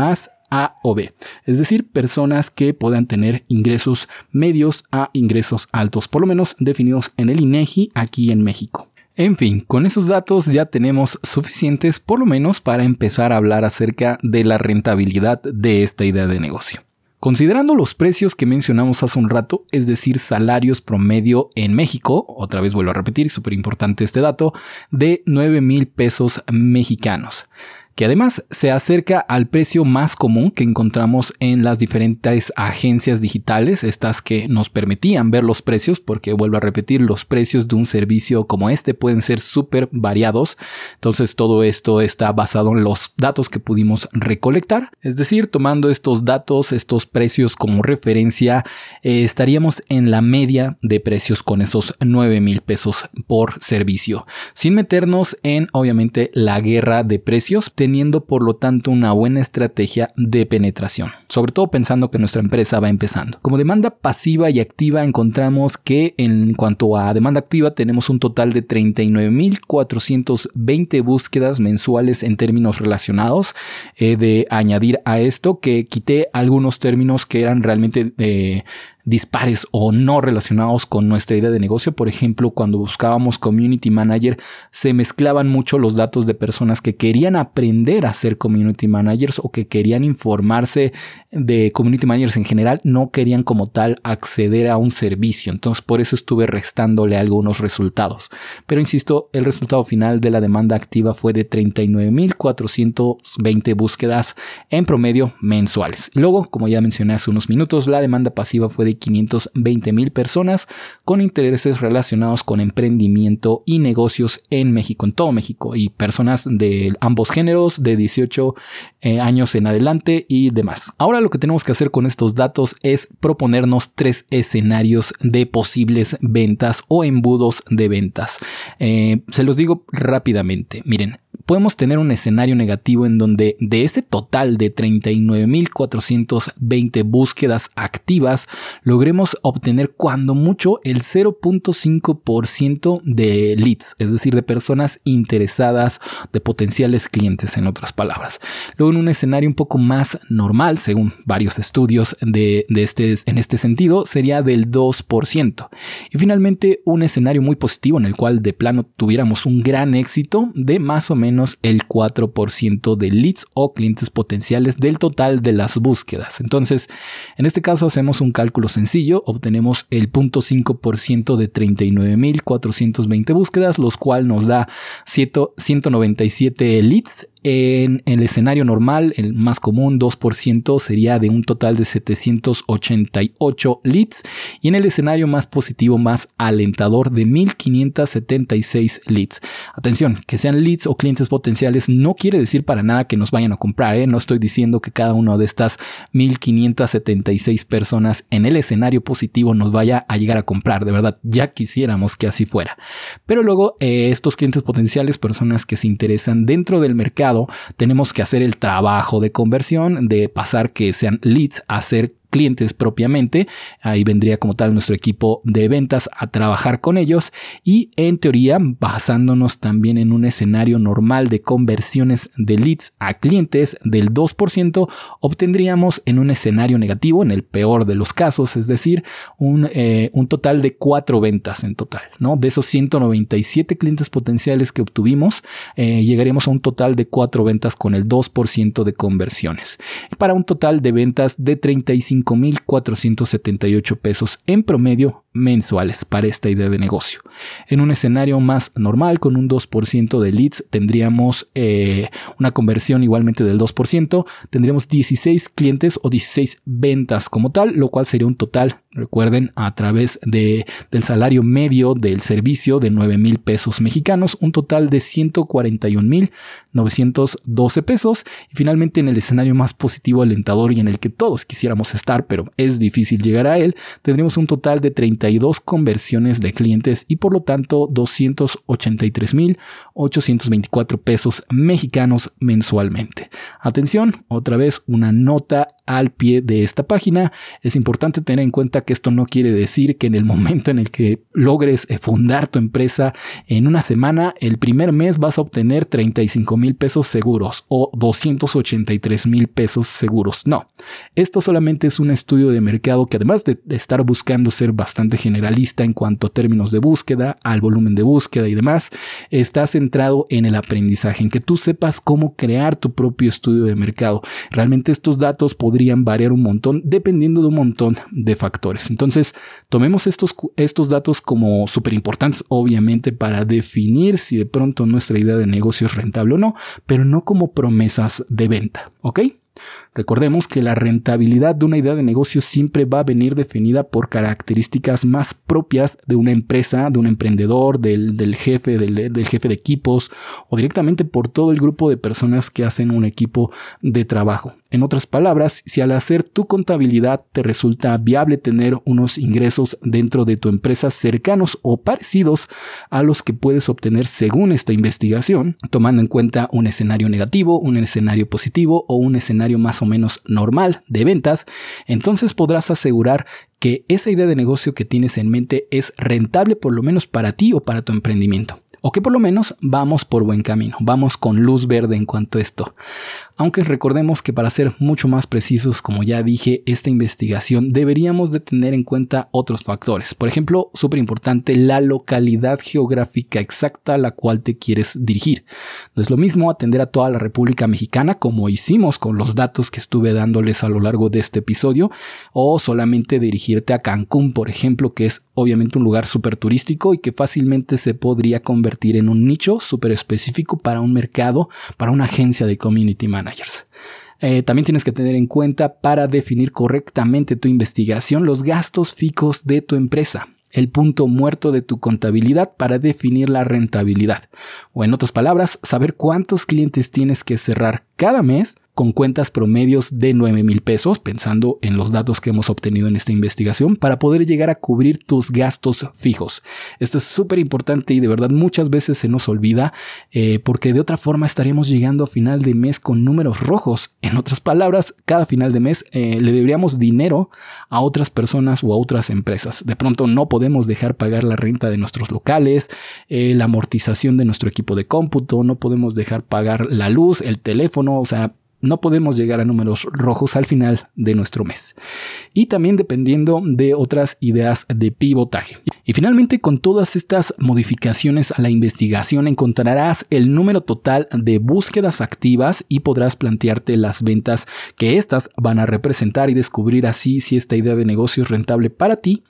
a o B, es decir, personas que puedan tener ingresos medios a ingresos altos, por lo menos definidos en el INEGI aquí en México. En fin, con esos datos ya tenemos suficientes por lo menos para empezar a hablar acerca de la rentabilidad de esta idea de negocio. Considerando los precios que mencionamos hace un rato, es decir, salarios promedio en México, otra vez vuelvo a repetir, súper importante este dato, de 9 mil pesos mexicanos que además se acerca al precio más común que encontramos en las diferentes agencias digitales, estas que nos permitían ver los precios, porque vuelvo a repetir, los precios de un servicio como este pueden ser súper variados. Entonces todo esto está basado en los datos que pudimos recolectar, es decir, tomando estos datos, estos precios como referencia, eh, estaríamos en la media de precios con esos 9 mil pesos por servicio, sin meternos en obviamente la guerra de precios teniendo por lo tanto una buena estrategia de penetración, sobre todo pensando que nuestra empresa va empezando. Como demanda pasiva y activa encontramos que en cuanto a demanda activa tenemos un total de 39.420 búsquedas mensuales en términos relacionados. de añadir a esto que quité algunos términos que eran realmente de dispares o no relacionados con nuestra idea de negocio. Por ejemplo, cuando buscábamos community manager, se mezclaban mucho los datos de personas que querían aprender a ser community managers o que querían informarse de community managers en general, no querían como tal acceder a un servicio. Entonces, por eso estuve restándole algunos resultados. Pero insisto, el resultado final de la demanda activa fue de 39.420 búsquedas en promedio mensuales. Luego, como ya mencioné hace unos minutos, la demanda pasiva fue de 520 mil personas con intereses relacionados con emprendimiento y negocios en México, en todo México, y personas de ambos géneros, de 18 eh, años en adelante y demás. Ahora lo que tenemos que hacer con estos datos es proponernos tres escenarios de posibles ventas o embudos de ventas. Eh, se los digo rápidamente. Miren, podemos tener un escenario negativo en donde de ese total de 39.420 búsquedas activas, logremos obtener cuando mucho el 0.5% de leads, es decir, de personas interesadas, de potenciales clientes, en otras palabras. Luego, en un escenario un poco más normal, según varios estudios de, este, en este sentido, sería del 2%. Y finalmente, un escenario muy positivo en el cual de plano tuviéramos un gran éxito de más o menos el 4% de leads o clientes potenciales del total de las búsquedas. Entonces, en este caso hacemos un cálculo sencillo, obtenemos el 0.5% de 39.420 búsquedas, los cual nos da 197 leads en el escenario normal, el más común, 2% sería de un total de 788 leads. Y en el escenario más positivo, más alentador, de 1576 leads. Atención, que sean leads o clientes potenciales no quiere decir para nada que nos vayan a comprar. ¿eh? No estoy diciendo que cada una de estas 1576 personas en el escenario positivo nos vaya a llegar a comprar. De verdad, ya quisiéramos que así fuera. Pero luego, eh, estos clientes potenciales, personas que se interesan dentro del mercado, tenemos que hacer el trabajo de conversión, de pasar que sean leads a ser clientes propiamente. Ahí vendría como tal nuestro equipo de ventas a trabajar con ellos y en teoría basándonos también en un escenario normal de conversiones de leads a clientes del 2%, obtendríamos en un escenario negativo, en el peor de los casos, es decir, un, eh, un total de cuatro ventas en total. ¿no? De esos 197 clientes potenciales que obtuvimos, eh, llegaríamos a un total de cuatro ventas con el 2% de conversiones, para un total de ventas de 35.478 pesos en promedio mensuales para esta idea de negocio. En un escenario más normal, con un 2% de leads, tendríamos eh, una conversión igualmente del 2%, tendríamos 16 clientes o 16 ventas como tal, lo cual sería un total recuerden, a través de, del salario medio del servicio de 9 mil pesos mexicanos, un total de 141 mil 912 pesos. Y finalmente, en el escenario más positivo, alentador y en el que todos quisiéramos estar, pero es difícil llegar a él, tendremos un total de 32 conversiones de clientes y por lo tanto 283 mil 824 pesos mexicanos mensualmente. Atención, otra vez una nota al pie de esta página. Es importante tener en cuenta que esto no quiere decir que en el momento en el que logres eh, fundar tu empresa en una semana, el primer mes vas a obtener 35 mil pesos seguros o 283 mil pesos seguros. No, esto solamente es un estudio de mercado que además de estar buscando ser bastante generalista en cuanto a términos de búsqueda, al volumen de búsqueda y demás, está centrado en el aprendizaje, en que tú sepas cómo crear tu propio estudio de mercado. Realmente estos datos podrían variar un montón dependiendo de un montón de factores. Entonces, tomemos estos, estos datos como súper importantes, obviamente, para definir si de pronto nuestra idea de negocio es rentable o no, pero no como promesas de venta, ¿ok? Recordemos que la rentabilidad de una idea de negocio siempre va a venir definida por características más propias de una empresa, de un emprendedor, del, jefe, del, del, jefe de equipos o directamente por todo el grupo de personas que hacen un equipo de trabajo. En otras palabras, si al hacer tu contabilidad te resulta viable tener unos ingresos dentro de tu empresa cercanos o parecidos a los que puedes obtener según esta investigación, tomando en cuenta un escenario negativo, un escenario positivo o un escenario más o menos normal de ventas, entonces podrás asegurar que esa idea de negocio que tienes en mente es rentable por lo menos para ti o para tu emprendimiento o que por lo menos vamos por buen camino, vamos con luz verde en cuanto a esto. Aunque recordemos que para ser mucho más precisos, como ya dije, esta investigación deberíamos de tener en cuenta otros factores. Por ejemplo, súper importante, la localidad geográfica exacta a la cual te quieres dirigir. No es lo mismo atender a toda la República Mexicana como hicimos con los datos que estuve dándoles a lo largo de este episodio, o solamente dirigirte a Cancún, por ejemplo, que es obviamente un lugar súper turístico y que fácilmente se podría convertir en un nicho súper específico para un mercado, para una agencia de community management. Eh, también tienes que tener en cuenta para definir correctamente tu investigación los gastos fijos de tu empresa el punto muerto de tu contabilidad para definir la rentabilidad. O en otras palabras, saber cuántos clientes tienes que cerrar cada mes con cuentas promedios de 9 mil pesos, pensando en los datos que hemos obtenido en esta investigación, para poder llegar a cubrir tus gastos fijos. Esto es súper importante y de verdad muchas veces se nos olvida eh, porque de otra forma estaríamos llegando a final de mes con números rojos. En otras palabras, cada final de mes eh, le deberíamos dinero a otras personas o a otras empresas. De pronto no podemos dejar pagar la renta de nuestros locales, eh, la amortización de nuestro equipo de cómputo, no podemos dejar pagar la luz, el teléfono, o sea, no podemos llegar a números rojos al final de nuestro mes. Y también dependiendo de otras ideas de pivotaje. Y finalmente, con todas estas modificaciones a la investigación, encontrarás el número total de búsquedas activas y podrás plantearte las ventas que éstas van a representar y descubrir así si esta idea de negocio es rentable para ti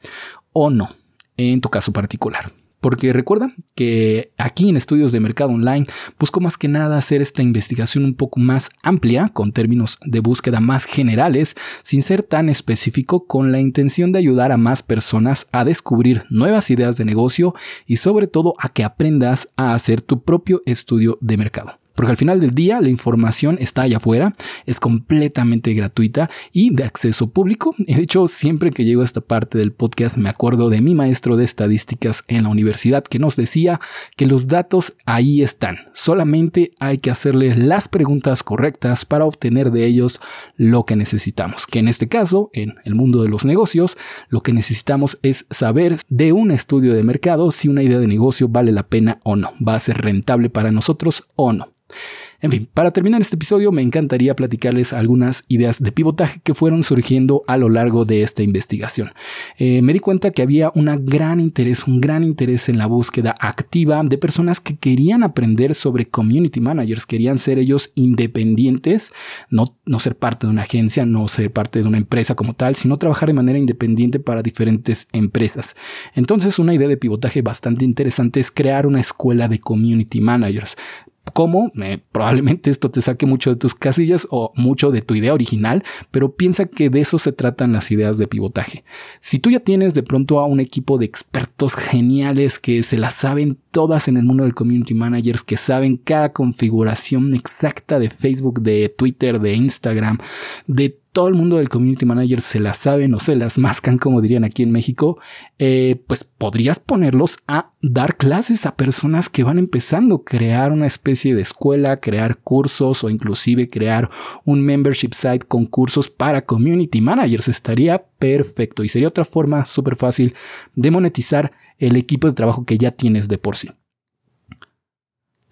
o no, en tu caso particular. Porque recuerda que aquí en estudios de mercado online busco más que nada hacer esta investigación un poco más amplia, con términos de búsqueda más generales, sin ser tan específico, con la intención de ayudar a más personas a descubrir nuevas ideas de negocio y sobre todo a que aprendas a hacer tu propio estudio de mercado. Porque al final del día la información está allá afuera, es completamente gratuita y de acceso público. De hecho, siempre que llego a esta parte del podcast me acuerdo de mi maestro de estadísticas en la universidad que nos decía que los datos ahí están. Solamente hay que hacerles las preguntas correctas para obtener de ellos lo que necesitamos. Que en este caso, en el mundo de los negocios, lo que necesitamos es saber de un estudio de mercado si una idea de negocio vale la pena o no, va a ser rentable para nosotros o no. En fin, para terminar este episodio me encantaría platicarles algunas ideas de pivotaje que fueron surgiendo a lo largo de esta investigación. Eh, me di cuenta que había un gran interés, un gran interés en la búsqueda activa de personas que querían aprender sobre community managers, querían ser ellos independientes, no, no ser parte de una agencia, no ser parte de una empresa como tal, sino trabajar de manera independiente para diferentes empresas. Entonces, una idea de pivotaje bastante interesante es crear una escuela de community managers cómo, probablemente esto te saque mucho de tus casillas o mucho de tu idea original, pero piensa que de eso se tratan las ideas de pivotaje. Si tú ya tienes de pronto a un equipo de expertos geniales que se las saben todas en el mundo del community managers, que saben cada configuración exacta de Facebook, de Twitter, de Instagram, de todo el mundo del community manager se las saben o se las mascan, como dirían aquí en México, eh, pues podrías ponerlos a dar clases a personas que van empezando, crear una especie de escuela, crear cursos o inclusive crear un membership site con cursos para community managers. Estaría perfecto y sería otra forma súper fácil de monetizar el equipo de trabajo que ya tienes de por sí.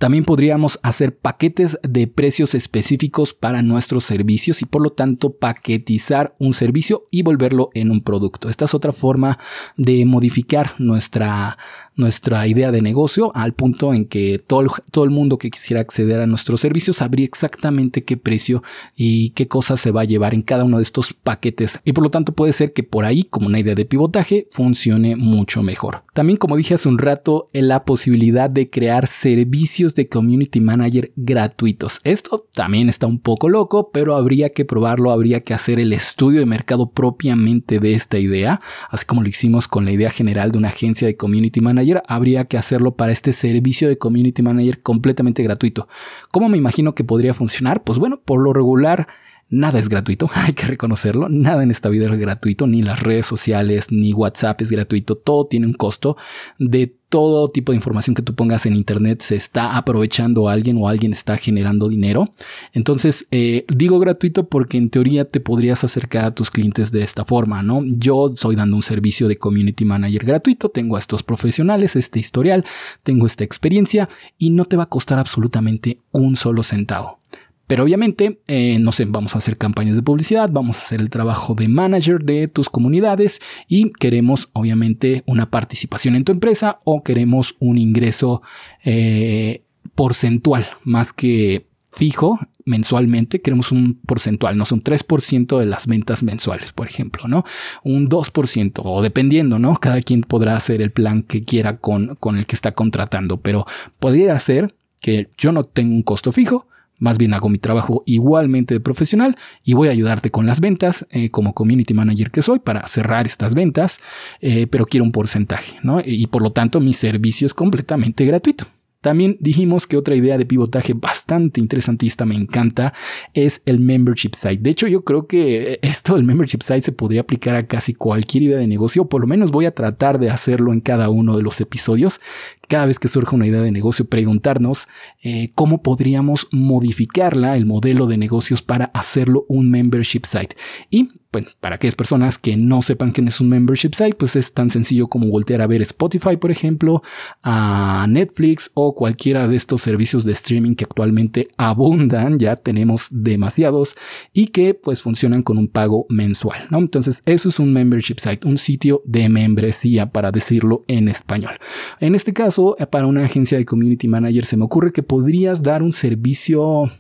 También podríamos hacer paquetes de precios específicos para nuestros servicios y por lo tanto paquetizar un servicio y volverlo en un producto. Esta es otra forma de modificar nuestra, nuestra idea de negocio al punto en que todo todo el mundo que quisiera acceder a nuestros servicios sabría exactamente qué precio y qué cosas se va a llevar en cada uno de estos paquetes. Y por lo tanto puede ser que por ahí, como una idea de pivotaje, funcione mucho mejor. También, como dije hace un rato, la posibilidad de crear servicios de Community Manager gratuitos. Esto también está un poco loco, pero habría que probarlo, habría que hacer el estudio de mercado propiamente de esta idea, así como lo hicimos con la idea general de una agencia de Community Manager, habría que hacerlo para este servicio de Community Manager completamente gratuito. ¿Cómo me imagino que podría funcionar? Pues bueno, por lo regular, Nada es gratuito, [laughs] hay que reconocerlo. Nada en esta vida es gratuito, ni las redes sociales, ni WhatsApp es gratuito. Todo tiene un costo. De todo tipo de información que tú pongas en Internet se está aprovechando alguien o alguien está generando dinero. Entonces, eh, digo gratuito porque en teoría te podrías acercar a tus clientes de esta forma, ¿no? Yo soy dando un servicio de community manager gratuito, tengo a estos profesionales, este historial, tengo esta experiencia y no te va a costar absolutamente un solo centavo. Pero obviamente, eh, no sé, vamos a hacer campañas de publicidad, vamos a hacer el trabajo de manager de tus comunidades y queremos obviamente una participación en tu empresa o queremos un ingreso eh, porcentual más que fijo mensualmente, queremos un porcentual, no son un 3% de las ventas mensuales, por ejemplo, ¿no? Un 2% o dependiendo, ¿no? Cada quien podrá hacer el plan que quiera con, con el que está contratando, pero podría ser que yo no tengo un costo fijo, más bien hago mi trabajo igualmente de profesional y voy a ayudarte con las ventas eh, como community manager que soy para cerrar estas ventas, eh, pero quiero un porcentaje, ¿no? Y por lo tanto mi servicio es completamente gratuito. También dijimos que otra idea de pivotaje bastante interesantista, me encanta, es el membership site. De hecho, yo creo que esto del membership site se podría aplicar a casi cualquier idea de negocio, por lo menos voy a tratar de hacerlo en cada uno de los episodios. Cada vez que surja una idea de negocio, preguntarnos eh, cómo podríamos modificarla, el modelo de negocios para hacerlo un membership site. Y bueno, para aquellas personas que no sepan quién es un membership site, pues es tan sencillo como voltear a ver Spotify, por ejemplo, a Netflix o cualquiera de estos servicios de streaming que actualmente abundan, ya tenemos demasiados y que pues funcionan con un pago mensual, ¿no? Entonces, eso es un membership site, un sitio de membresía para decirlo en español. En este caso, para una agencia de community manager se me ocurre que podrías dar un servicio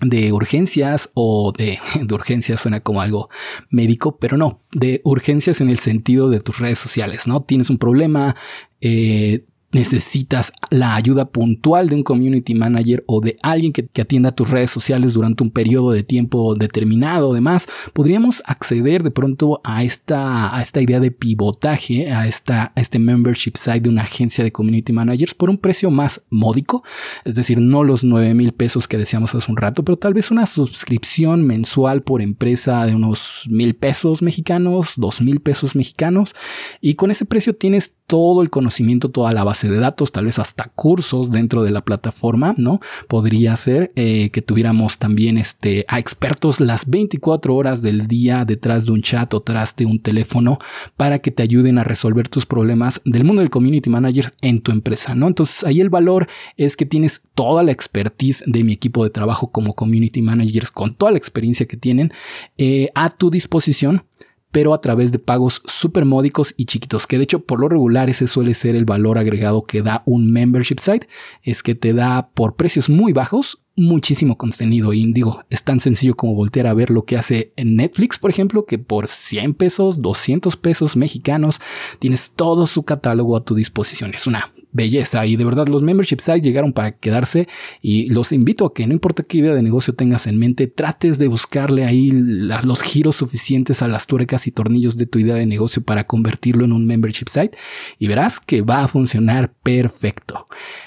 de urgencias o de, [laughs] de, urgencias suena como algo médico, pero no, de urgencias en el sentido de tus redes sociales, ¿no? Tienes un problema, eh, necesitas la ayuda puntual de un community manager o de alguien que, atienda tus redes sociales durante un periodo de tiempo determinado, además, podríamos acceder de pronto a esta, a esta idea de pivotaje, a, esta, a este membership site de una agencia de community managers por un precio más módico, es decir, no los 9 mil pesos que decíamos hace un rato, pero tal vez una suscripción mensual por empresa de unos mil pesos mexicanos, dos mil pesos mexicanos, y con ese precio tienes todo el conocimiento, toda la base de datos, tal vez hasta cursos dentro de la plataforma, ¿no? Podría ser eh, que tuviéramos también este, a expertos las 24 horas del día detrás de un chat o tras de un teléfono para que te ayuden a resolver tus problemas del mundo del community manager en tu empresa, ¿no? Entonces ahí el valor es que tienes toda la expertise de mi equipo de trabajo como community managers con toda la experiencia que tienen eh, a tu disposición pero a través de pagos súper módicos y chiquitos, que de hecho por lo regular ese suele ser el valor agregado que da un membership site, es que te da por precios muy bajos muchísimo contenido y digo, es tan sencillo como voltear a ver lo que hace Netflix, por ejemplo, que por 100 pesos, 200 pesos mexicanos tienes todo su catálogo a tu disposición. Es una belleza y de verdad los membership sites llegaron para quedarse y los invito a que no importa qué idea de negocio tengas en mente, trates de buscarle ahí los giros suficientes a las tuercas y tornillos de tu idea de negocio para convertirlo en un membership site y verás que va a funcionar perfecto.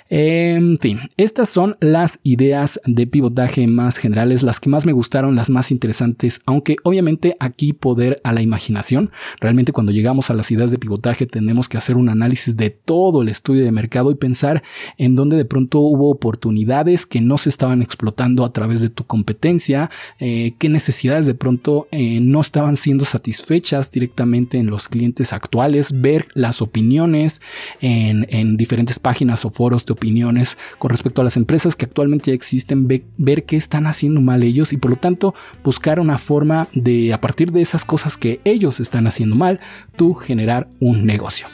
En fin, estas son las ideas de pivotaje más generales, las que más me gustaron, las más interesantes, aunque obviamente aquí poder a la imaginación. Realmente cuando llegamos a las ideas de pivotaje tenemos que hacer un análisis de todo el estudio de mercado y pensar en dónde de pronto hubo oportunidades que no se estaban explotando a través de tu competencia, eh, qué necesidades de pronto eh, no estaban siendo satisfechas directamente en los clientes actuales, ver las opiniones en, en diferentes páginas o foros de opiniones con respecto a las empresas que actualmente ya existen, ver qué están haciendo mal ellos y por lo tanto buscar una forma de, a partir de esas cosas que ellos están haciendo mal, tú generar un negocio.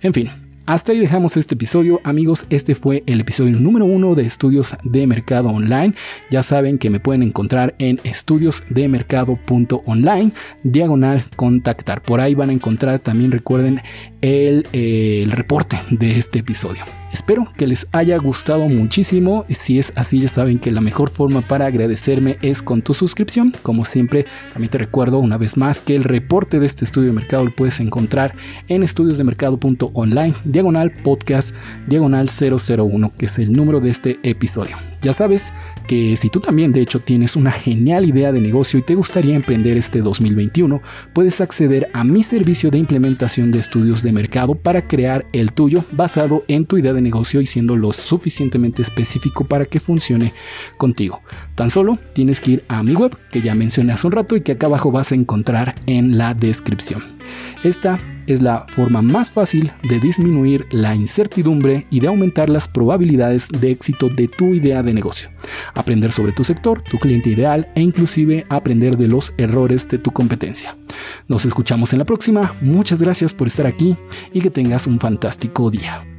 En fin, hasta ahí dejamos este episodio, amigos. Este fue el episodio número uno de Estudios de Mercado Online. Ya saben que me pueden encontrar en estudiosdemercado.online, diagonal contactar. Por ahí van a encontrar también, recuerden, el, eh, el reporte de este episodio. Espero que les haya gustado muchísimo. Si es así, ya saben que la mejor forma para agradecerme es con tu suscripción. Como siempre, también te recuerdo una vez más que el reporte de este estudio de mercado lo puedes encontrar en estudiosdemercado.online, diagonal podcast, diagonal 001, que es el número de este episodio. Ya sabes que si tú también de hecho tienes una genial idea de negocio y te gustaría emprender este 2021, puedes acceder a mi servicio de implementación de estudios de mercado para crear el tuyo basado en tu idea de negocio y siendo lo suficientemente específico para que funcione contigo. Tan solo tienes que ir a mi web que ya mencioné hace un rato y que acá abajo vas a encontrar en la descripción. Esta es la forma más fácil de disminuir la incertidumbre y de aumentar las probabilidades de éxito de tu idea de negocio. Aprender sobre tu sector, tu cliente ideal e inclusive aprender de los errores de tu competencia. Nos escuchamos en la próxima, muchas gracias por estar aquí y que tengas un fantástico día.